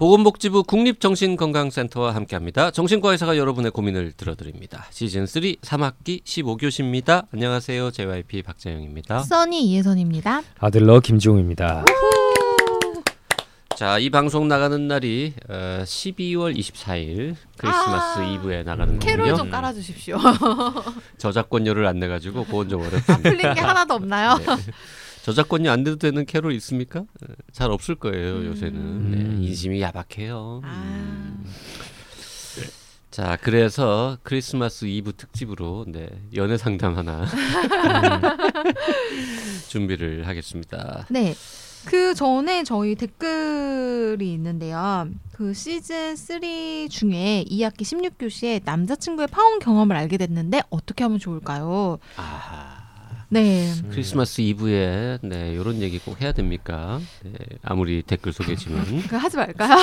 보건복지부 국립정신건강센터와 함께합니다. 정신과 의사가 여러분의 고민을 들어드립니다. 시즌 3 3학기 15교시입니다. 안녕하세요. JYP 박재영입니다. 써니 이혜선입니다. 아들러 김지웅입니다. 자, 이 방송 나가는 날이 어, 12월 24일 크리스마스 아, 이브에 나가는 캐롤 거군요. 좀 깔아 주십시오. 저작권료를 안 내 가지고 그건 좀 아, 어렵습니다. 풀린 게 하나도 없나요? 네. 저작권료 안 내도 되는 캐롤 있습니까? 어, 잘 없을 거예요 요새는. 음. 네, 인심이 야박해요. 아, 자, 그래서 크리스마스 이브 특집으로 네, 연애 상담 하나 준비를 하겠습니다. 네. 그 전에 저희 댓글이 있는데요. 그 시즌 3 중에 2학기 16교시에 남자친구의 파혼 경험을 알게 됐는데 어떻게 하면 좋을까요? 아하. 네. 크리스마스 이브에 네, 이런 얘기 꼭 해야 됩니까? 네, 아무리 댓글 소개지만. 그 하지 말까요?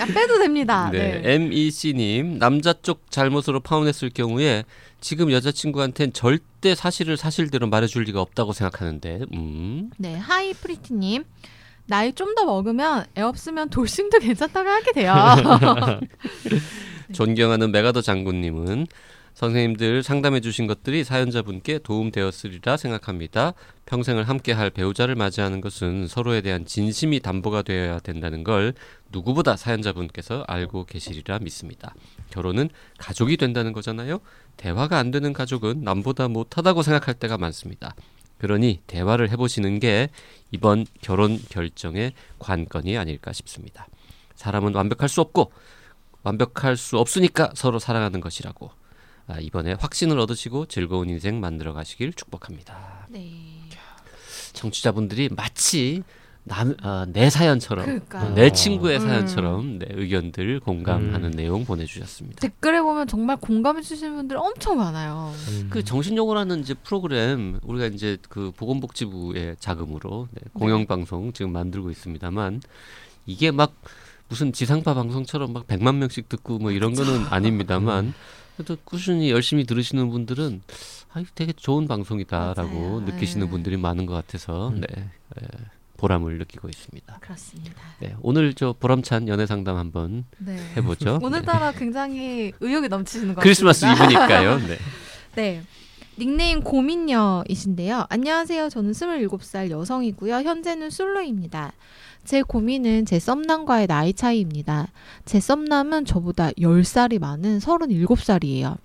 야, 빼도 됩니다. 네, 네. MEC님 남자 쪽 잘못으로 파혼했을 경우에 지금 여자친구한텐 절대 사실을 사실대로 말해줄 리가 없다고 생각하는데, 음, 네, 하이 프리티님. 나이 좀 더 먹으면 애 없으면 돌싱도 괜찮다고 하게 돼요. 존경하는 메가더 장군님은 선생님들 상담해 주신 것들이 사연자분께 도움되었으리라 생각합니다. 평생을 함께할 배우자를 맞이하는 것은 서로에 대한 진심이 담보가 되어야 된다는 걸 누구보다 사연자분께서 알고 계시리라 믿습니다. 결혼은 가족이 된다는 거잖아요. 대화가 안 되는 가족은 남보다 못하다고 생각할 때가 많습니다. 그러니 대화를 해보시는 게 이번 결혼 결정의 관건이 아닐까 싶습니다. 사람은 완벽할 수 없고 완벽할 수 없으니까 서로 사랑하는 것이라고 아, 이번에 확신을 얻으시고 즐거운 인생 만들어 가시길 축복합니다. 네. 청취자분들이 마치 남, 아, 내 사연처럼 그러니까요. 내 친구의 음. 사연처럼 네, 의견들 공감하는 내용 보내주셨습니다. 댓글에 보면 정말 공감해 주시는 분들 엄청 많아요. 그 정신요구라는 이제 프로그램 우리가 이제 그 보건복지부의 자금으로 네, 공영방송 지금 만들고 있습니다만 이게 막 무슨 지상파 방송처럼 막 100만 명씩 듣고 뭐 이런 거는 아닙니다만 그래도 꾸준히 열심히 들으시는 분들은 아, 이거 되게 좋은 방송이다라고 맞아요. 느끼시는 네. 분들이 많은 것 같아서 음. 네, 에, 보람을 느끼고 있습니다. 그렇습니다. 네, 오늘 저 보람찬 연애 상담 한번 네. 해보죠. 네. 오늘따라 굉장히 의욕이 넘치시는 것 크리스마스 같습니다. 이브니까요. 네. 네. 닉네임 고민녀이신데요. 안녕하세요. 저는 27살 여성이고요. 현재는 솔로입니다. 제 고민은 제 썸남과의 나이 차이입니다. 제 썸남은 저보다 10살이 많은 37살이에요.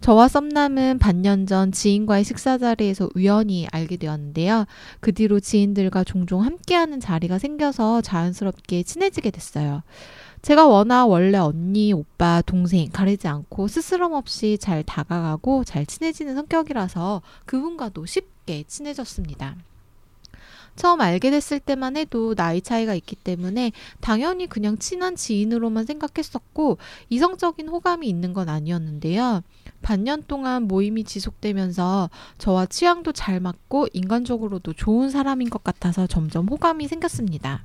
저와 썸남은 반년 전 지인과의 식사 자리에서 우연히 알게 되었는데요. 그 뒤로 지인들과 종종 함께하는 자리가 생겨서 자연스럽게 친해지게 됐어요. 제가 워낙 원래 언니, 오빠, 동생 가리지 않고 스스럼 없이 잘 다가가고 잘 친해지는 성격이라서 그분과도 쉽게 친해졌습니다. 처음 알게 됐을 때만 해도 나이 차이가 있기 때문에 당연히 그냥 친한 지인으로만 생각했었고 이성적인 호감이 있는 건 아니었는데요. 반년 동안 모임이 지속되면서 저와 취향도 잘 맞고 인간적으로도 좋은 사람인 것 같아서 점점 호감이 생겼습니다.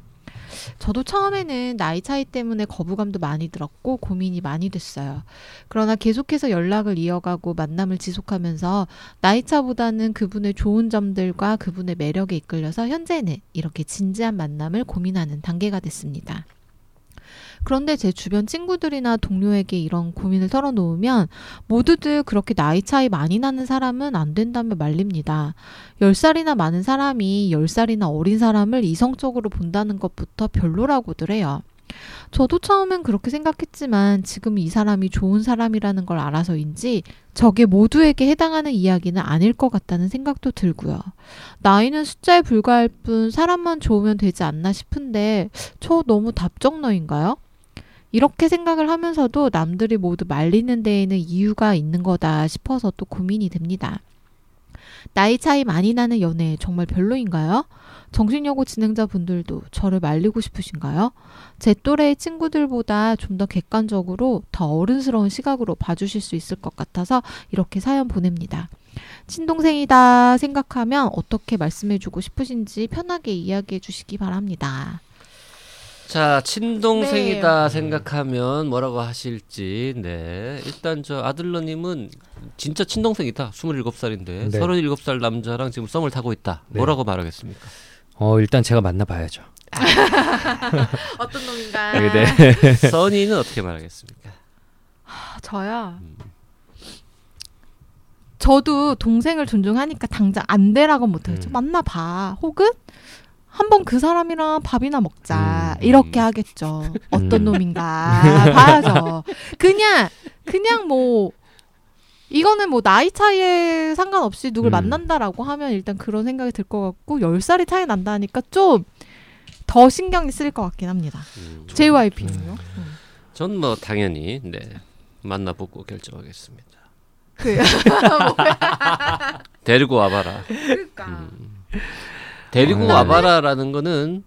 저도 처음에는 나이 차이 때문에 거부감도 많이 들었고 고민이 많이 됐어요. 그러나 계속해서 연락을 이어가고 만남을 지속하면서 나이 차보다는 그분의 좋은 점들과 그분의 매력에 이끌려서 현재는 이렇게 진지한 만남을 고민하는 단계가 됐습니다. 그런데 제 주변 친구들이나 동료에게 이런 고민을 털어놓으면 모두들 그렇게 나이 차이 많이 나는 사람은 안 된다며 말립니다. 10살이나 많은 사람이 10살이나 어린 사람을 이성적으로 본다는 것부터 별로라고들 해요. 저도 처음엔 그렇게 생각했지만 지금 이 사람이 좋은 사람이라는 걸 알아서인지 저게 모두에게 해당하는 이야기는 아닐 것 같다는 생각도 들고요. 나이는 숫자에 불과할 뿐 사람만 좋으면 되지 않나 싶은데 저 너무 답정너인가요? 이렇게 생각을 하면서도 남들이 모두 말리는 데에는 이유가 있는 거다 싶어서 또 고민이 됩니다. 나이 차이 많이 나는 연애 정말 별로인가요? 정신여고 진행자분들도 저를 말리고 싶으신가요? 제 또래의 친구들보다 좀 더 객관적으로 더 어른스러운 시각으로 봐주실 수 있을 것 같아서 이렇게 사연 보냅니다. 친동생이다 생각하면 어떻게 말씀해주고 싶으신지 편하게 이야기해 주시기 바랍니다. 자, 친동생이다 네. 생각하면 뭐라고 하실지. 네. 일단 저 아들러 님은 진짜 친동생이다. 27살인데 네. 37살 남자랑 지금 썸을 타고 있다. 네. 뭐라고 말하겠습니까? 어 일단 제가 만나 봐야죠. 어떤 놈인가? 네. 써니는 어떻게 말하겠습니까? 아, 저요. 음. 저도 동생을 존중하니까 당장 안 돼라고 못하겠죠. 음. 만나 봐. 혹은 한번 그 사람이랑 밥이나 먹자. 음. 이렇게 하겠죠. 어떤 음. 놈인가 봐야죠. 그냥 그냥 뭐 이거는 뭐 나이 차이에 상관없이 누굴 음. 만난다라고 하면 일단 그런 생각이 들 것 같고 10살이 차이 난다니까 좀 더 신경이 쓰일 것 같긴 합니다. 음. JYP는요? 음. 전뭐 당연히 네 만나보고 결정하겠습니다. 그 데리고 와봐라. 그러니까 음. 데리고 아, 와봐라라는 거는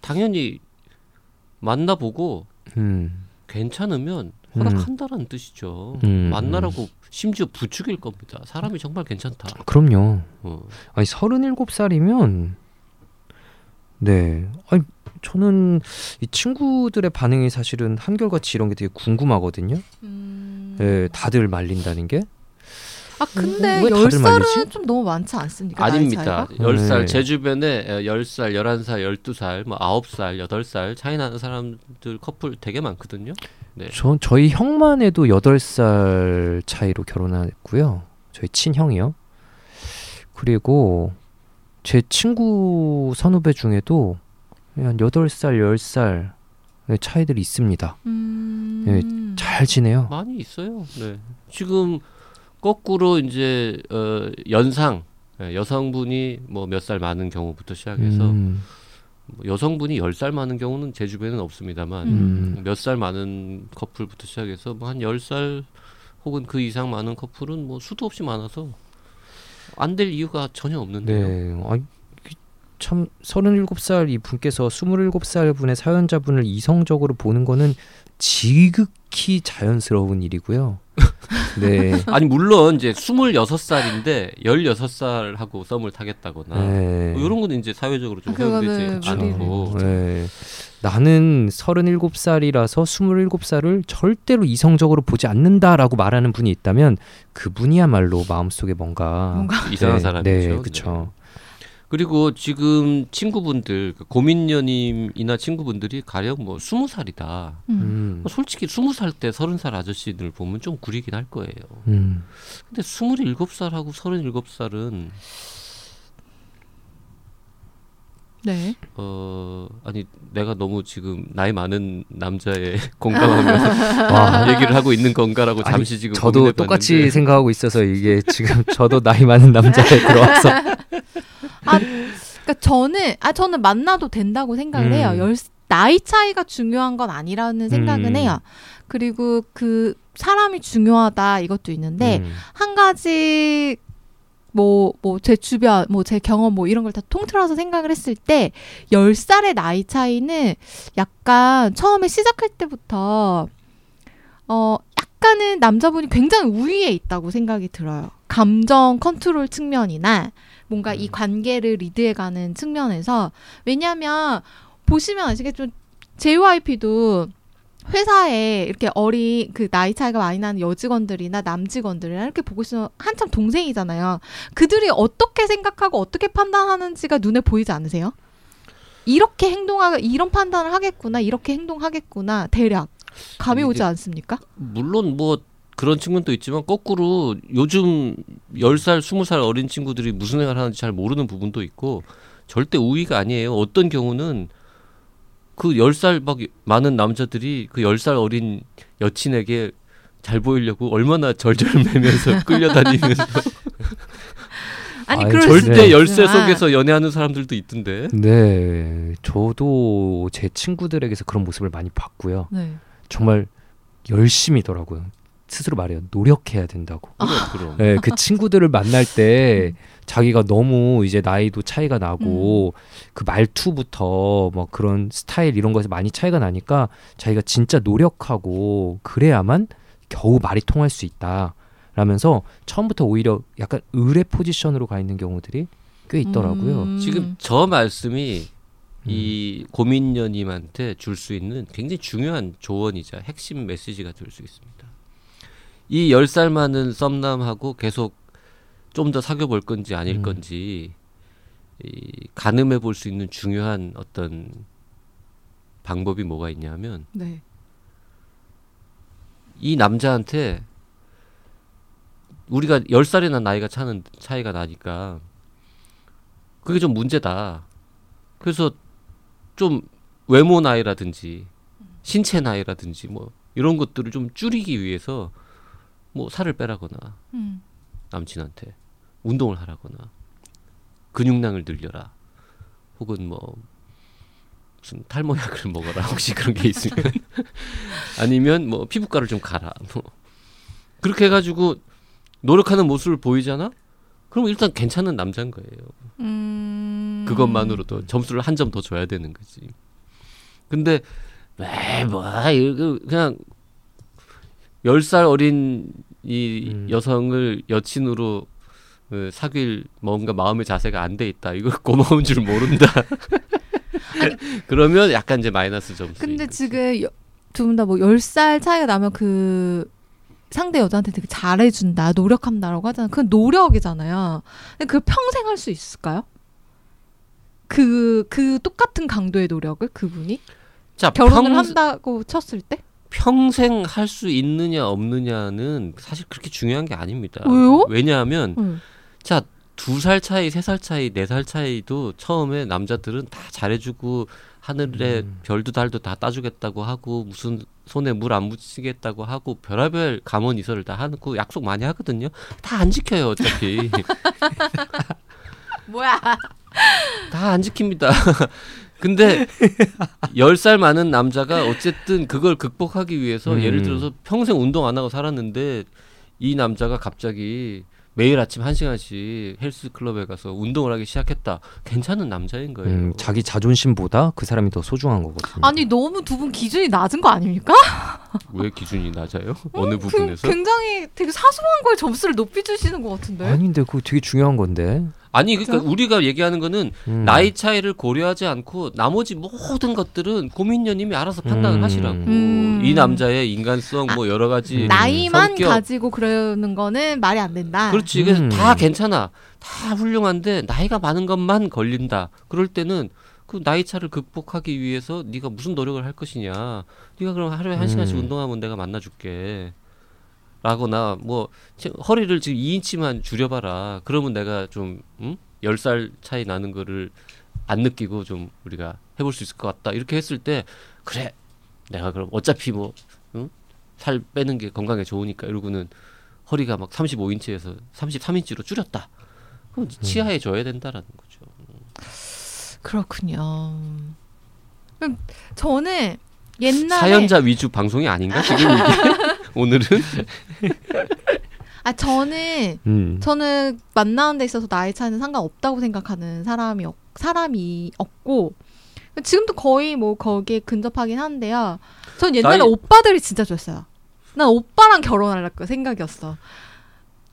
당연히 만나보고 음. 괜찮으면 허락한다라는 뜻이죠. 음, 만나라고 심지어 부추길 겁니다. 사람이 정말 괜찮다. 그럼요. 어. 아니 서른일곱 살이면 네. 아니 저는 이 친구들의 반응이 사실은 한결같이 이런 게 되게 궁금하거든요. 음. 네, 다들 말린다는 게. 아 근데 왜열 다들 살은 말리지? 좀 너무 많지 않습니까? 나이 아닙니다. 차이가? 열살 네. 제 주변에 10살, 11살, 12살, 뭐 9살, 8살 차이 나는 사람들 커플 되게 많거든요. 네. 전 저희 형만 해도 여덟 살 차이로 결혼했고요. 저희 친형이요. 그리고 제 친구 선후배 중에도 한 여덟 살, 열살 차이들이 있습니다. 음. 네, 잘 지내요. 많이 있어요. 네. 지금 거꾸로 이제 어, 연상 예, 여성분이 뭐 몇 살 많은 경우부터 시작해서 음, 뭐 여성분이 10살 많은 경우는 제 주변에는 없습니다만 음. 몇살 많은 커플부터 시작해서 뭐한 10살 혹은 그 이상 많은 커플은 뭐 수도 없이 많아서 안 될 이유가 전혀 없는데요. 네. 아, 참 서른일곱 살 이 분께서 스물일곱 살 분의 사연자분을 이성적으로 보는 거는 지극히 자연스러운 일이고요. 네. 아니 물론 이제 26살인데 16살하고 썸을 타겠다거나 네. 뭐 이런 거는 이제 사회적으로 좀 허용되지 무리를 않고 네. 나는 서른일곱 살이라서 스물일곱 살을 절대로 이성적으로 보지 않는다라고 말하는 분이 있다면 그분이야말로 마음속에 뭔가, 뭔가 이상한 네, 사람이죠. 네, 네. 그렇죠. 그리고 지금 친구분들 그 고민녀님이나 친구분들이 가령 뭐 20살이다. 음. 음. 솔직히 20살 때 30살 아저씨들 보면 좀 구리긴 할 거예요. 음. 근데 27살하고 37살은 네. 어 아니 내가 너무 지금 나이 많은 남자의 공감하면서 와, 얘기를 하고 있는 건가라고 아니, 잠시 지금 저도 고민해봤는데 똑같이 생각하고 있어서 이게 지금 저도 나이 많은 남자에 들어와서 그러니까 저는 아 저는 만나도 된다고 생각을 음. 해요. 열 나이 차이가 중요한 건 아니라는 생각은 음. 해요. 그리고 그 사람이 중요하다 이것도 있는데 음. 한 가지 뭐 뭐 제 주변 뭐 제 경험 뭐 이런 걸 다 통틀어서 생각을 했을 때 10살의 나이 차이는 약간 처음에 시작할 때부터 어 약간은 남자분이 굉장히 우위에 있다고 생각이 들어요. 감정 컨트롤 측면이나 뭔가 이 관계를 리드해가는 측면에서 왜냐하면 보시면 아시겠지만 JYP도 회사에 이렇게 어린 그 나이 차이가 많이 나는 여직원들이나 남직원들이나 이렇게 보고 있으면 한참 동생이잖아요. 그들이 어떻게 생각하고 어떻게 판단하는지가 눈에 보이지 않으세요? 이렇게 행동하 이런 판단을 하겠구나 이렇게 행동하겠구나 대략 감이 오지 않습니까? 물론 뭐 그런 측면도 있지만 거꾸로 요즘 10살, 20살 어린 친구들이 무슨 생각을 하는지 잘 모르는 부분도 있고 절대 우위가 아니에요. 어떤 경우는 그 10살 막 많은 남자들이 그 10살 어린 여친에게 잘 보이려고 얼마나 절절매면서 끌려다니면서 아니 아니, 절대 열쇠 속에서 연애하는 사람들도 있던데. 네, 저도 제 친구들에게서 그런 모습을 많이 봤고요. 네. 정말 열심히더라고요. 스스로 말해요. 노력해야 된다고. 그럼 그럼. 네, 그 친구들을 만날 때 자기가 너무 이제 나이도 차이가 나고 그 말투부터 뭐 그런 스타일 이런 거에서 많이 차이가 나니까 자기가 진짜 노력하고 그래야만 겨우 말이 통할 수 있다. 라면서 처음부터 오히려 약간 의뢰 포지션으로 가 있는 경우들이 꽤 있더라고요. 음. 지금 저 말씀이 이 고민녀님한테 줄 수 있는 굉장히 중요한 조언이자 핵심 메시지가 될 수 있습니다. 이 10살 많은 썸남하고 계속 좀 더 사귀어 볼 건지 아닐 음. 건지 이 가늠해 볼 수 있는 중요한 어떤 방법이 뭐가 있냐면 네. 이 남자한테 우리가 열 살이나 나이가 차는 차이가 나니까 그게 좀 문제다. 그래서 좀 외모 나이라든지 신체 나이라든지 뭐 이런 것들을 좀 줄이기 위해서 뭐 살을 빼라거나 음. 남친한테 운동을 하라거나 근육량을 늘려라. 혹은 뭐 무슨 탈모약을 먹어라. 혹시 그런 게 있으면. 아니면 뭐 피부과를 좀 가라. 뭐. 그렇게 해가지고 노력하는 모습을 보이잖아? 그럼 일단 괜찮은 남자인 거예요. 음. 그것만으로도 점수를 한 점 더 줘야 되는 거지. 근데 왜뭐 그냥 열살 어린 이 음. 여성을 여친으로 그 사귈 뭔가 마음의 자세가 안 돼 있다. 이거 고마운 줄 모른다. 그러면 약간 이제 마이너스 점수. 근데 지금 두 분 다 뭐 10살 차이가 나면 그 상대 여자한테 되게 잘해준다, 노력한다라고 하잖아요. 그건 노력이잖아요. 근데 그 평생 할 수 있을까요? 그, 그 똑같은 강도의 노력을 그분이? 자, 결혼을 평, 한다고 쳤을 때? 평생 할 수 있느냐 없느냐는 사실 그렇게 중요한 게 아닙니다. 왜요? 왜냐하면 응. 자, 두 살 차이, 세 살 차이, 네 살 차이도 처음에 남자들은 다 잘해주고 하늘에 음. 별도 달도 다 따주겠다고 하고 무슨 손에 물 안 묻히겠다고 하고 별의별 감언 이설을 다 하고 약속 많이 하거든요. 다 안 지켜요 어차피 뭐야. 다 안 지킵니다. 근데 열 살 많은 남자가 어쨌든 그걸 극복하기 위해서 음. 예를 들어서 평생 운동 안 하고 살았는데 이 남자가 갑자기 매일 아침 한 시간씩 헬스 클럽에 가서 운동을 하기 시작했다. 괜찮은 남자인 거예요. 음, 자기 자존심보다 그 사람이 더 소중한 거거든요. 아니, 너무 두 분 기준이 낮은 거 아닙니까? 왜 기준이 낮아요? 어느 그, 부분에서? 굉장히 되게 사소한 거에 점수를 높이 주시는 것 같은데. 아닌데 그거 되게 중요한 건데. 아니 그러니까 진짜? 우리가 얘기하는 거는 음. 나이 차이를 고려하지 않고 나머지 모든 것들은 고민녀님이 알아서 판단을 음. 하시라고. 음. 이 남자의 인간성 뭐 여러 가지 음. 나이만 성격. 가지고 그러는 거는 말이 안 된다. 그렇지. 그래서 음. 다 괜찮아. 다 훌륭한데 나이가 많은 것만 걸린다. 그럴 때는 그 나이 차를 극복하기 위해서 네가 무슨 노력을 할 것이냐. 네가 그럼 하루에 한 시간씩 음. 운동하면 내가 만나줄게. 라거나 뭐 제- 허리를 지금 2인치만 줄여봐라. 그러면 내가 좀 음? 10살 차이 나는 거를 안 느끼고 좀 우리가 해볼 수 있을 것 같다. 이렇게 했을 때 그래. 내가 그럼 어차피 뭐 응? 살 빼는 게 건강에 좋으니까 이러고는 허리가 막 35인치에서 33인치로 줄였다. 그럼 치아해 줘야 된다라는 거죠. 그렇군요. 음, 저는 옛날에 사연자 위주 방송이 아닌가 지금 이게 오늘은 아 저는 음. 저는 만나는 데 있어서 나이 차이는 상관없다고 생각하는 사람이 없, 사람이 없고 지금도 거의 뭐 거기에 근접하긴 한데요. 전 옛날에 나이- 오빠들이 진짜 좋았어요. 난 오빠랑 결혼할 그 생각이었어.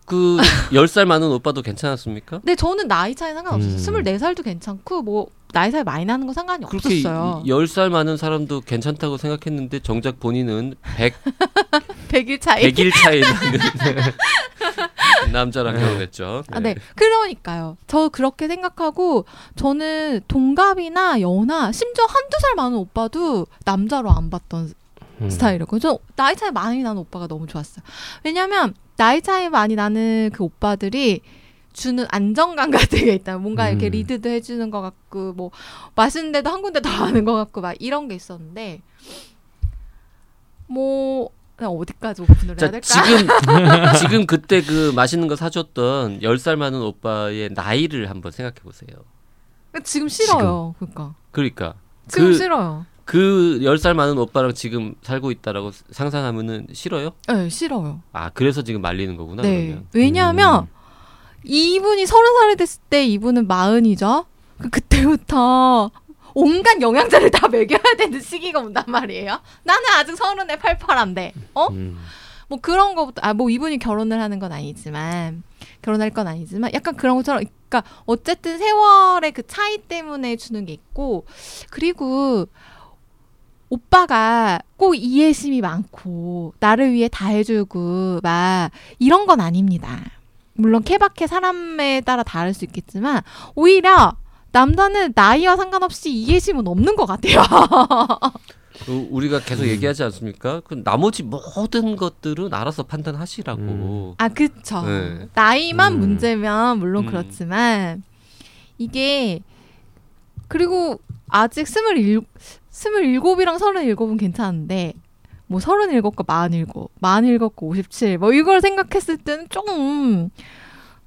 그 10살 많은 오빠도 괜찮았습니까? 근데 저는 나이 차이 상관없었어요. 음. 스물네 살도 괜찮고 뭐 나이 차이 많이 나는 거 상관이 없었어요. 10살 많은 사람도 괜찮다고 생각했는데 정작 본인은 100, 백일 차이. 100일 차이 나는 남자랑 결혼했죠. 아, 네. 그러니까요. 저 그렇게 생각하고 저는 동갑이나 연하 심지어 한두 살 많은 오빠도 남자로 안 봤던 음. 스타일이고 저 나이 차이 많이 나는 오빠가 너무 좋았어요. 왜냐면 나이 차이 많이 나는 그 오빠들이 주는 안정감 같은 게 있다. 뭔가 이렇게 음. 리드도 해주는 것 같고 뭐 맛있는 데도 한 군데 더 가는 것 같고 막 이런 게 있었는데 뭐 그냥 어디까지 오픈을 해야 자, 될까? 지금 지금 그때 그 맛있는 거 사줬던 10살 많은 오빠의 나이를 한번 생각해 보세요. 지금 싫어요. 그러니까 그러니까 지금 그- 싫어요. 그 10살 많은 오빠랑 지금 살고 있다라고 상상하면은 싫어요? 네, 싫어요. 아, 그래서 지금 말리는 거구나 네. 그러면. 왜냐하면 음. 이분이 서른 살이 됐을 때 이분은 마흔이죠. 그 그때부터 온갖 영양제를 다 먹여야 되는 시기가 온단 말이에요. 나는 아직 서른에 팔팔한데, 어? 음. 뭐 그런 거부터 아 뭐 이분이 결혼을 하는 건 아니지만 결혼할 건 아니지만 약간 그런 것처럼 그러니까 어쨌든 세월의 그 차이 때문에 주는 게 있고 그리고 오빠가 꼭 이해심이 많고 나를 위해 다 해주고 막 이런 건 아닙니다. 물론 케바케 사람에 따라 다를 수 있겠지만 오히려 남자는 나이와 상관없이 이해심은 없는 것 같아요. 그 우리가 계속 음. 얘기하지 않습니까? 그 나머지 모든 것들은 알아서 판단하시라고. 음. 아, 그쵸. 네. 나이만 음. 문제면 물론 음. 그렇지만 이게 그리고 아직 스물일 스물일곱이랑 서른일곱은 괜찮은데 뭐 서른일곱과 마흔일곱, 마흔일곱과 오십칠 뭐 이걸 생각했을 때는 조금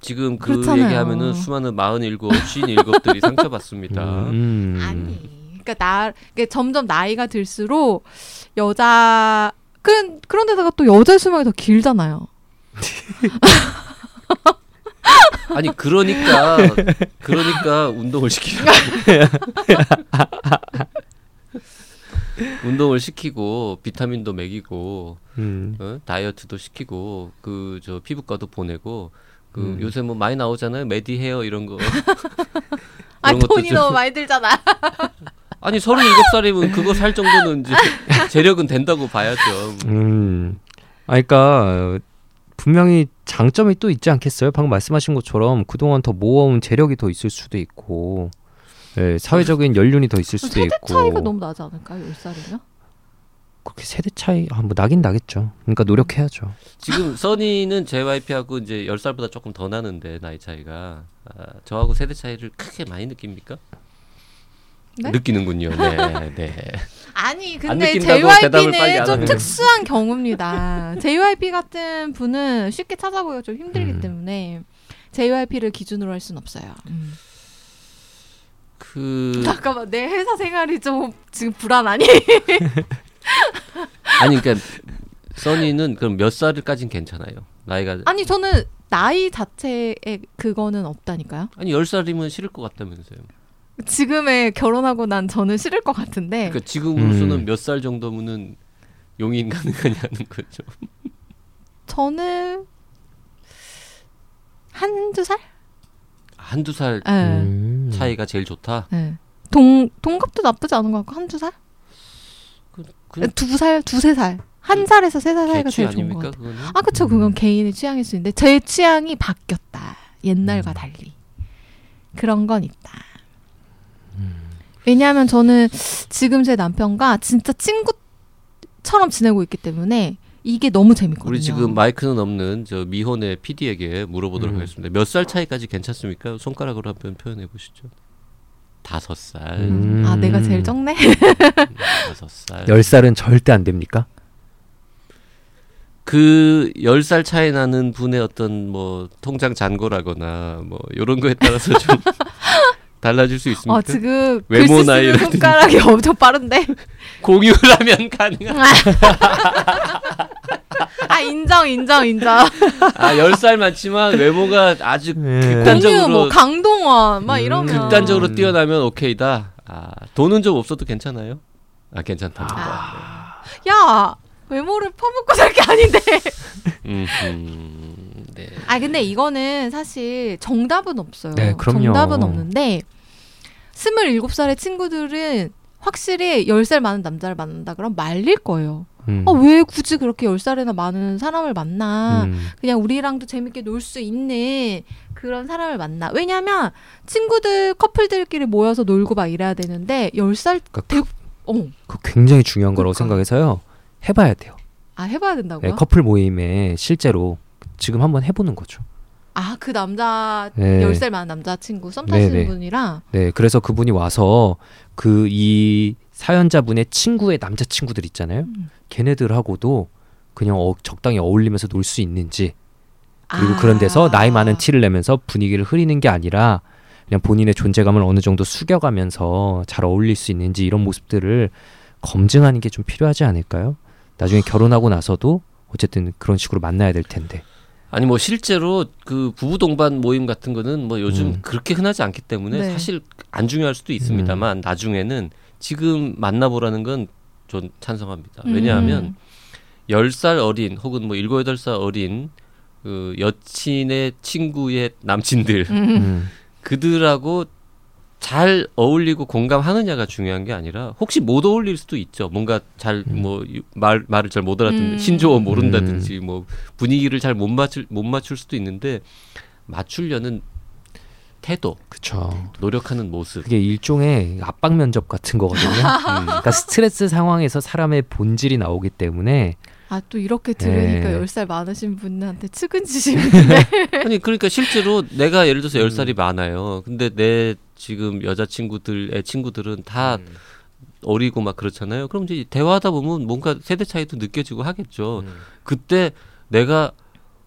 지금 그 그렇잖아요. 얘기하면은 수많은 마흔일곱, 쉰일곱들이 상처받습니다. 음. 아니. 그러니까 나 그러니까 점점 나이가 들수록 여자 그 그런 데다가 또 여자 수명이 더 길잖아요. 아니 그러니까 그러니까 운동을 시키고 운동을 시키고 비타민도 먹이고 음. 어? 다이어트도 시키고 그 저 피부과도 보내고 그 음. 요새 뭐 많이 나오잖아요 메디 헤어 이런 거 아 돈이 좀- 너무 많이 들잖아. 아니 서른일곱 살이면 그거 살 정도는 이제 재력은 된다고 봐야죠. 음. 아, 그러니까 분명히 장점이 또 있지 않겠어요? 방금 말씀하신 것처럼 그동안 더 모아온 재력이 더 있을 수도 있고, 예, 사회적인 연륜이 더 있을 수도 세대 있고. 차이가 너무 나지 않을까요? 10살이면? 그렇게 세대 차이, 아, 뭐 나긴 나겠죠. 그러니까 노력해야죠. 지금 써니는 JYP하고 이제 열 살보다 조금 더 나는데 나이 차이가 아, 저하고 세대 차이를 크게 많이 느낍니까? 네? 느끼는군요. 네, 네. 아니 안 근데 JYP는 안 좀. 특수한 경우입니다. JYP 같은 분은 쉽게 찾아보기가 좀 힘들기 음. 때문에 JYP를 기준으로 할 수는 없어요. 음. 그 잠깐만 내 회사 생활이 좀 지금 불안하니? 아니 그러니까 써니는 그럼 몇 살까진 괜찮아요. 나이가 아니 저는 나이 자체에 그거는 없다니까요. 아니 열 살이면 싫을 것 같다면서요. 지금에 결혼하고 난 저는 싫을 것 같은데 그러니까 지금으로서는 음. 몇살 정도면은 용인 가능하냐는 거죠. 저는 한두 살? 한두 살 네. 음. 차이가 제일 좋다. 네. 동 동갑도 나쁘지 않은 것 같고 한두 살? 두 살, 두세 살. 한 살에서 세 살 사이가 제일 좋은 것 아닙니까 같아요. 그거는? 아, 그쵸. 그건 개인의 취향일 수 있는데, 제 취향이 바뀌었다. 옛날과 음. 달리. 그런 건 있다. 왜냐하면 저는 지금 제 남편과 진짜 친구처럼 지내고 있기 때문에 이게 너무 재밌거든요. 우리 지금 마이크는 없는 저 미혼의 PD에게 물어보도록 음. 하겠습니다. 몇 살 차이까지 괜찮습니까? 손가락으로 한번 표현해 보시죠. 다섯 살, 음. 아, 내가 제일 적네? 다섯 살. 열 살은 절대 안 됩니까? 그 열 살 차이 나는 분의 어떤 뭐 통장 잔고라거나 뭐 이런 거에 따라서 좀 달라질 수 있습니까? 어, 지금 외모 나이라든지. 손가락이 엄청 빠른데? 공유를 하면 가능한. 아, 인정, 인정, 인정. 아, 열살 많지만 외모가 아주 네. 극단적으로 공유, 뭐, 강동원, 막 음, 이러면. 극단적으로 음. 뛰어나면 오케이다. 아, 돈은 좀 없어도 괜찮아요? 아, 괜찮답니다. 아. 야, 외모를 퍼붓고 살 게 아닌데. 음, 네. 아 근데 이거는 사실 정답은 없어요. 네, 그럼요. 정답은 없는데 스물일곱 살의 친구들은 확실히 열살 많은 남자를 만난다 그럼 말릴 거예요. 음. 아왜 굳이 그렇게 열 살이나 많은 사람을 만나? 음. 그냥 우리랑도 재밌게 놀 수 있는 그런 사람을 만나. 왜냐하면 친구들 커플들끼리 모여서 놀고 막 이래야 되는데 열살 그러니까 대... 어. 그 굉장히 중요한 거라고 그러니까. 생각해서요. 해봐야 돼요. 아 해봐야 된다고요? 네, 커플 모임에 실제로 지금 한번 해보는 거죠. 아 그 남자 네. 열살 많은 남자친구 썸 네, 타시는 네. 분이랑 네, 그래서 그분이 와서 그이 사연자분의 친구의 남자친구들 있잖아요. 음. 걔네들하고도 그냥 어, 적당히 어울리면서 놀 수 있는지 그리고 아. 그런 데서 나이 많은 티를 내면서 분위기를 흐리는 게 아니라 그냥 본인의 존재감을 어느 정도 숙여가면서 잘 어울릴 수 있는지 이런 모습들을 검증하는 게 좀 필요하지 않을까요? 나중에 결혼하고 나서도 어쨌든 그런 식으로 만나야 될 텐데. 아니 뭐 실제로 그 부부 동반 모임 같은 거는 뭐 요즘 음. 그렇게 흔하지 않기 때문에 네. 사실 안 중요할 수도 있습니다만 나중에는 지금 만나보라는 건좀 찬성합니다. 왜냐하면 음. 열살 어린 혹은 뭐 일곱 여덟 살 어린 그 여친의 친구의 남친들 음. 음. 그들하고 잘 어울리고 공감하느냐가 중요한 게 아니라 혹시 못 어울릴 수도 있죠. 뭔가 잘 음. 뭐말 말을 잘 못 알아듣는 음. 신조어 모른다든지 뭐 분위기를 잘 못 맞출 못 맞출 수도 있는데 맞추려는 태도, 그쵸. 노력하는 모습. 그게 일종의 압박 면접 같은 거거든요. 음. 그러니까 스트레스 상황에서 사람의 본질이 나오기 때문에 아 또 이렇게 들으니까 네. 열살 많으신 분한테 측은지심인데. 아니 그러니까 실제로 내가 예를 들어서 음. 열 살이 많아요. 근데 내 지금 여자 친구들의 친구들은 다 음. 어리고 막 그렇잖아요. 그럼 이제 대화하다 보면 뭔가 세대 차이도 느껴지고 하겠죠. 음. 그때 내가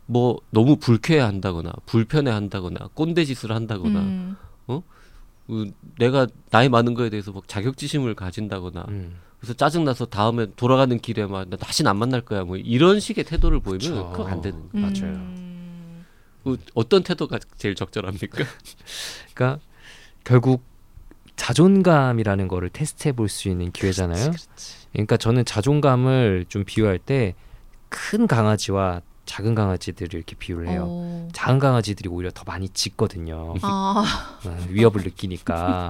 뭐 너무 불쾌해한다거나 불편해한다거나 꼰대 짓을 한다거나 음. 그 내가 나이 많은 거에 대해서 막 자격지심을 가진다거나 음. 그래서 짜증나서 다음에 돌아가는 길에 막 나 다시는 안 만날 거야 뭐 이런 식의 태도를 보이면. 그거 안 되는 거예요. 맞아요. 음. 그 어떤 태도가 제일 적절합니까? 그러니까 결국 자존감이라는 거를 테스트해 볼 수 있는 기회잖아요. 그러니까 저는 자존감을 좀 비유할 때 큰 강아지와 작은 강아지들을 이렇게 비유를 해요. 어. 작은 강아지들이 오히려 더 많이 짖거든요. 아. 어, 위협을 느끼니까.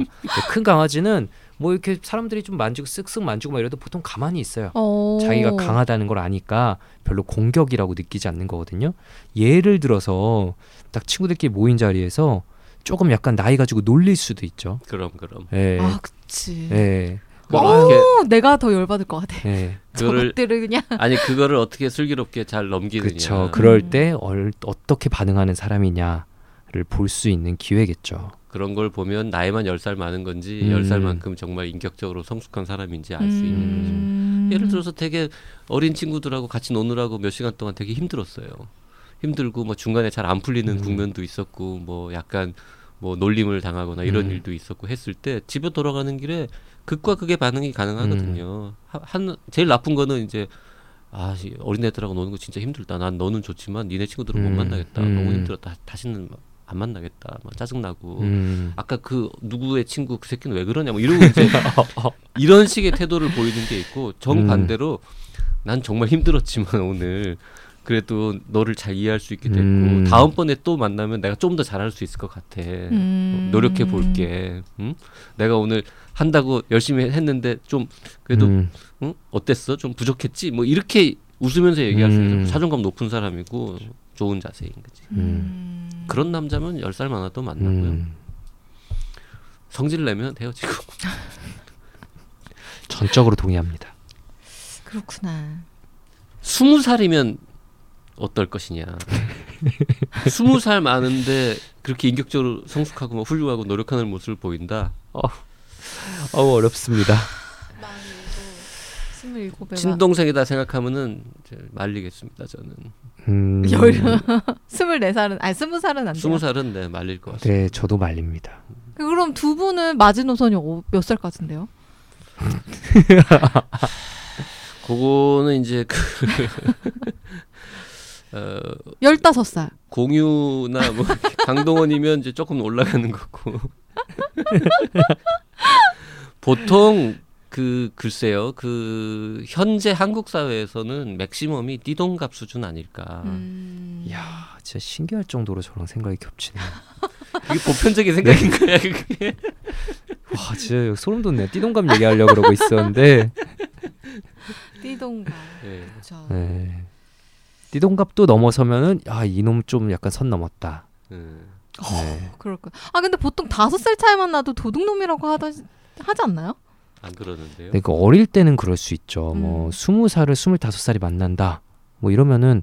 큰 강아지는 뭐 이렇게 사람들이 좀 만지고 쓱쓱 만지고 막 이래도 보통 가만히 있어요. 어. 자기가 강하다는 걸 아니까 별로 공격이라고 느끼지 않는 거거든요. 예를 들어서 딱 친구들끼리 모인 자리에서 조금 약간 나이 가지고 놀릴 수도 있죠. 그럼 그럼 예. 아 그치. 예. 그걸 아, 어떻게 어, 내가 더 열받을 것 같아. 예. 그거를 저것들을 그냥. 아니 그거를 어떻게 슬기롭게 잘 넘기느냐. 그렇죠. 그럴 음. 때 얼, 어떻게 반응하는 사람이냐를 볼 수 있는 기회겠죠. 그런 걸 보면 나이만 열 살 많은 건지 음. 열 살만큼 정말 인격적으로 성숙한 사람인지 알수 있는 거죠. 음. 예를 들어서 되게 어린 친구들하고 같이 노느라고 몇 시간 동안 되게 힘들었어요. 힘들고 뭐 중간에 잘 안 풀리는 음. 국면도 있었고 뭐 약간 뭐 놀림을 당하거나 이런 음. 일도 있었고 했을 때 집에 돌아가는 길에 극과 극의 반응이 가능하거든요. 음. 하- 한 제일 나쁜 거는 이제 아이 어린애들하고 노는 거 진짜 힘들다. 난 너는 좋지만 니네 친구들은 못 음. 만나겠다. 음. 너무 힘들었다. 다시는 안 만나겠다. 막 짜증나고 음. 아까 그 누구의 친구 그 새끼는 왜 그러냐 뭐 이러고 이제 이런 식의 태도를 보이는 게 있고 정 반대로 난 정말 힘들었지만 오늘 그래도 너를 잘 이해할 수 있게 됐고 음. 다음번에 또 만나면 내가 좀 더 잘할 수 있을 것 같아 음. 노력해 볼게 응? 내가 오늘 한다고 열심히 했는데 좀 그래도 음. 응? 어땠어 좀 부족했지 뭐 이렇게 웃으면서 얘기할 수 음. 있어 자존감 높은 사람이고 좋은 자세인 거지 음. 그런 남자면 열 살 많아도 만나고요 음. 성질 내면 헤어지고 전적으로 동의합니다. 그렇구나. 스무 살이면 어떨 것이냐. 스무 살 많은데 그렇게 인격적으로 성숙하고 막 훌륭하고 노력하는 모습을 보인다. 어우 어렵습니다. 스물일곱에 친동생이다 생각하면은 말리겠습니다. 저는 음. 열 스물네 살은 아니 스무 살은 안 돼요. 스무 살은 네 말릴 것 같습니다. 네, 저도 말립니다. 그럼 두 분은 마지노선이 몇살 같은데요? 그거는 이제 그 어, 열다섯 살. 공유나 뭐 강동원이면 이제 조금 올라가는 거고 보통 그 글쎄요 그 현재 한국 사회에서는 맥시멈이 띠동갑 수준 아닐까 음. 이야, 진짜 신기할 정도로 저랑 생각이 겹치네요. 그게 보편적인 생각인 거야 그게 와, 진짜 소름 돋네. 띠동갑 얘기하려고 그러고 있었는데. 띠동갑. 네. 그렇죠. 네. 띠동갑도 넘어서면은 야, 이놈 좀 약간 선 넘었다. 음. 네. 그럴 거야. 아 근데 보통 다섯 살 차이만 나도 도둑놈이라고 하다 하지 않나요? 안 그러는데요 그러니까 어릴 때는 그럴 수 있죠. 뭐 음. 스무 살을 스물다섯 살이 만난다. 뭐 이러면은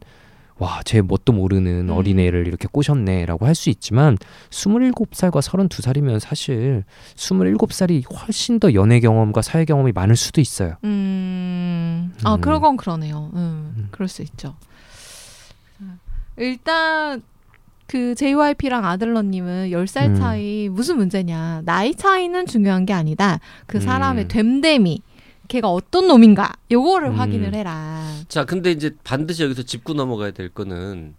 와, 쟤 뭣도 모르는 음. 어린애를 이렇게 꼬셨네라고 할 수 있지만 스물일곱 살과 서른두 살이면 사실 스물일곱 살이 훨씬 더 연애 경험과 사회 경험이 많을 수도 있어요. 음. 아 음. 그런 건 그러네요. 음. 음. 그럴 수 있죠. 일단 그 JYP랑 아들러님은 10살 음. 차이 무슨 문제냐. 나이 차이는 중요한 게 아니다. 그 사람의 음. 됨됨이. 걔가 어떤 놈인가. 요거를 음. 확인을 해라. 자 근데 이제 반드시 여기서 짚고 넘어가야 될 거는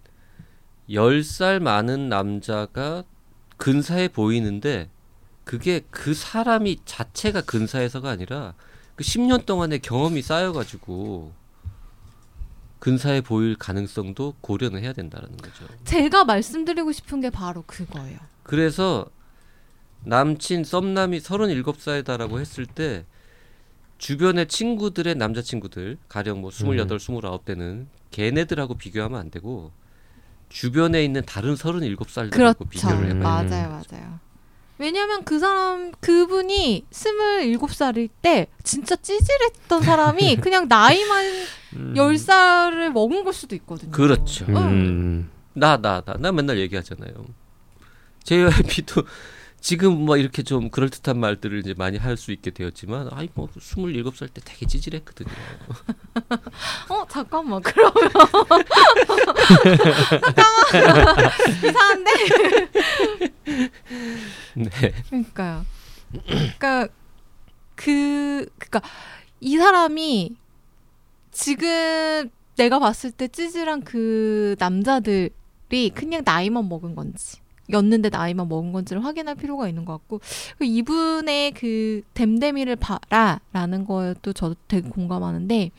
10살 많은 남자가 근사해 보이는데 그게 그 사람이 자체가 근사해서가 아니라 그 10년 동안의 경험이 쌓여가지고 근사해 보일 가능성도 고려는 해야 된다는 거죠. 제가 말씀드리고 싶은 게 바로 그거예요. 그래서 남친 썸남이 37살이다라고 했을 때 주변의 친구들의 남자친구들 가령 뭐 28, 음. 29대는 걔네들하고 비교하면 안 되고 주변에 있는 다른 37살들하고 그렇죠. 비교를 해봐요. 음. 맞아요, 맞아요. 왜냐면 그 사람 그분이 스물일곱 살일 때 진짜 찌질했던 사람이 그냥 나이만 음. 열 살을 먹은 걸 수도 있거든요. 그렇죠. 음. 나 나 나 나 맨날 얘기하잖아요. JYP도 지금 뭐 이렇게 좀 그럴 듯한 말들을 이제 많이 할 수 있게 되었지만 아이 뭐 27살 때 되게 찌질했거든요. 어 잠깐만 그러면 잠깐만 이상한데 네. 그러니까요. 그러니까 그 그러니까 이 사람이 지금 내가 봤을 때 찌질한 그 남자들이 그냥 나이만 먹은 건지 였는데 나이만 먹은 건지를 확인할 필요가 있는 것 같고 그 이분의 그 댐댐이를 봐라라는 거에도 저도 되게 공감하는데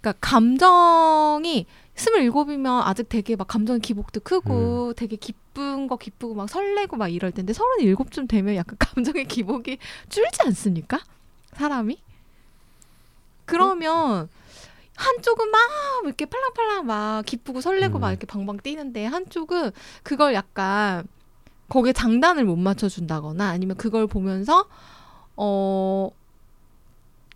그러니까 감정이 스물일곱이면 아직 되게 막 감정 기복도 크고 되게 기쁜 거 기쁘고 막 설레고 막 이럴 텐데 서른일곱쯤 되면 약간 감정의 기복이 줄지 않습니까? 사람이? 그러면 한쪽은 막 이렇게 팔랑팔랑 막 기쁘고 설레고 음. 막 이렇게 방방 뛰는데 한쪽은 그걸 약간 거기에 장단을 못 맞춰준다거나 아니면 그걸 보면서 어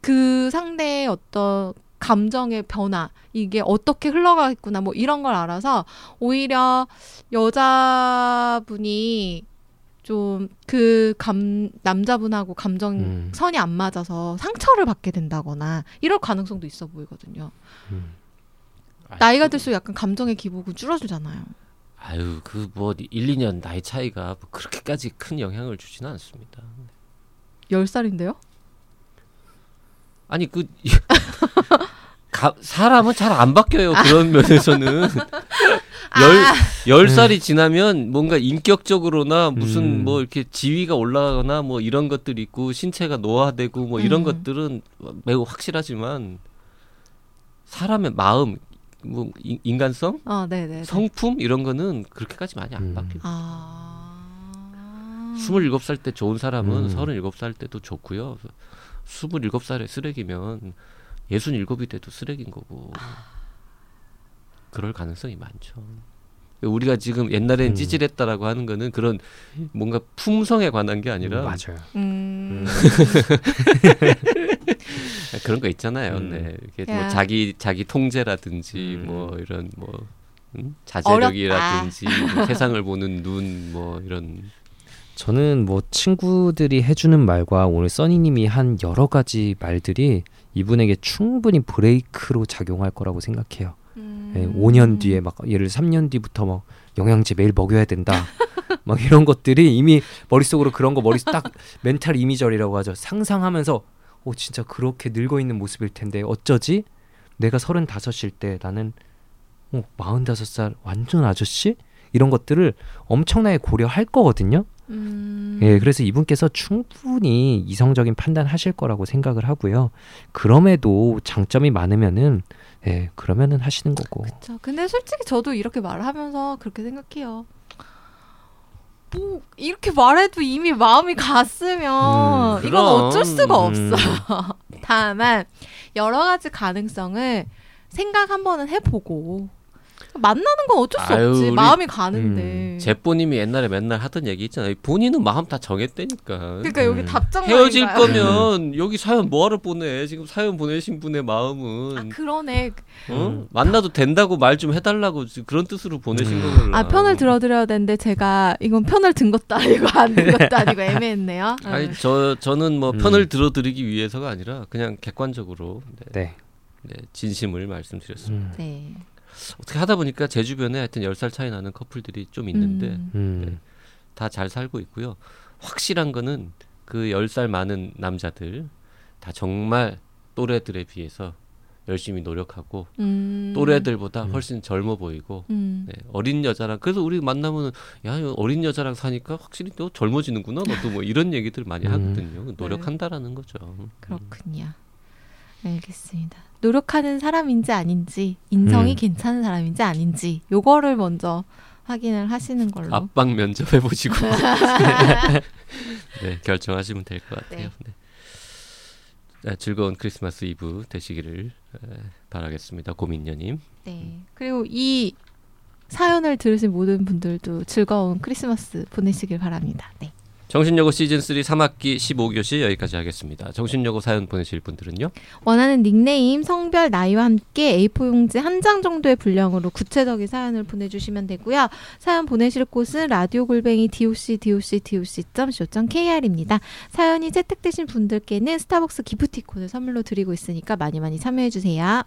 그 상대의 어떤 감정의 변화 이게 어떻게 흘러가겠구나 뭐 이런 걸 알아서 오히려 여자분이 좀 그 감 남자분하고 감정 음. 선이 안 맞아서 상처를 받게 된다거나 이럴 가능성도 있어 보이거든요. 음. 나이가 들수록 약간 감정의 기복은 줄어들잖아요. 아유 그 뭐 1, 2년 나이 차이가 뭐 그렇게까지 큰 영향을 주지는 않습니다. 열 살인데요? 아니 그 가, 사람은 잘 안 바뀌어요 그런 면에서는 열 아, 열 살이 지나면 뭔가 인격적으로나 무슨 음. 뭐 이렇게 지위가 올라가거나 뭐 이런 것들이 있고 신체가 노화되고 뭐 이런 음. 것들은 매우 확실하지만 사람의 마음 뭐 인- 인간성 어, 네, 네. 성품 이런 거는 그렇게까지 많이 안 음. 바뀌고 아. 스물일곱 살때 좋은 사람은 음. 서른일곱 살 때도 좋고요 스물일곱 살에 쓰레기면 예순일곱이 돼도 쓰레기인 거고 그럴 가능성이 많죠. 우리가 지금 옛날엔 음. 찌질했다라고 하는 거는 그런 뭔가 품성에 관한 게 아니라 맞아요. 음. 그런 거 있잖아요. 음. 네. 이렇게 뭐 야. 자기 자기 통제라든지 음. 뭐 이런 뭐 음? 자제력이라든지 뭐 세상을 보는 눈 뭐 이런 저는 뭐 친구들이 해주는 말과 오늘 써니님이 한 여러 가지 말들이 이분에게 충분히 브레이크로 작용할 거라고 생각해요. 음. 예, 5년 뒤에 막 예를 3년 뒤부터 막 영양제 매일 먹여야 된다. 막 이런 것들이 이미 머릿속으로 그런 거 머릿속 딱 멘탈 이미저리라고 하죠. 상상하면서 오 진짜 그렇게 늙어 있는 모습일 텐데 어쩌지? 내가 35일 때 나는 어 45살 완전 아저씨? 이런 것들을 엄청나게 고려할 거거든요. 음. 예, 그래서 이분께서 충분히 이성적인 판단하실 거라고 생각을 하고요. 그럼에도 장점이 많으면은 예, 그러면은 하시는 거고. 그쵸. 근데 솔직히 저도 이렇게 말하면서 그렇게 생각해요. 뭐 이렇게 말해도 이미 마음이 갔으면 음, 이건 어쩔 수가 음. 없어. 다만 여러 가지 가능성을 생각 한 번은 해보고 만나는 건 어쩔 수 아유, 없지. 우리- 마음이 가는데. 제뽀님이 옛날에 맨날 하던 얘기 있잖아요. 본인은 마음 다 정했다니까. 그러니까 여기 음. 답장 헤어질? 거면 여기 사연 뭐하러 보내? 지금 사연 보내신 분의 마음은 아 그러네. 어? 음. 만나도 된다고 말 좀 해달라고 그런 뜻으로 보내신 음. 거구나. 아 편을 들어드려야 되는데 제가 이건 편을 든 것도 아니고 안 든 것도 아니고 애매했네요. 아니 네. 저 저는 뭐 음. 편을 들어드리기 위해서가 아니라 그냥 객관적으로 네, 네. 네, 진심을 말씀드렸습니다. 음. 네. 어떻게 하다 보니까 제 주변에 하여튼 10살 차이 나는 커플들이 좀 있는데 음. 음. 다잘 살고 있고요. 확실한 거는 그 10살 많은 남자들 다 정말 또래들에 비해서 열심히 노력하고 음. 또래들보다 음. 훨씬 젊어 보이고 음. 네, 어린 여자랑 그래서 우리 만나면은 야 어린 여자랑 사니까 확실히 또 젊어지는구나 너도 뭐 이런 얘기들 많이 음. 하거든요 노력한다라는 거죠 그렇군요. 알겠습니다. 노력하는 사람인지 아닌지 인성이 음. 괜찮은 사람인지 아닌지 요거를 먼저 확인을 하시는 걸로. 압박 면접 해 보시고 네, 결정하시면 될 것 같아요 네. 네, 즐거운 크리스마스 이브 되시기를 에, 바라겠습니다 고민녀님 네. 그리고 이 사연을 들으신 모든 분들도 즐거운 크리스마스 보내시길 바랍니다. 네. 정신여고 시즌 3 3학기 15교시 여기까지 하겠습니다. 정신여고 사연 보내실 분들은요. 원하는 닉네임, 성별, 나이와 함께 A4 용지 한 장 정도의 분량으로 구체적인 사연을 보내주시면 되고요. 사연 보내실 곳은 라디오 골뱅이 doc doc doc.co.kr입니다. 사연이 채택되신 분들께는 스타벅스 기프티콘을 선물로 드리고 있으니까 많이 많이 참여해 주세요.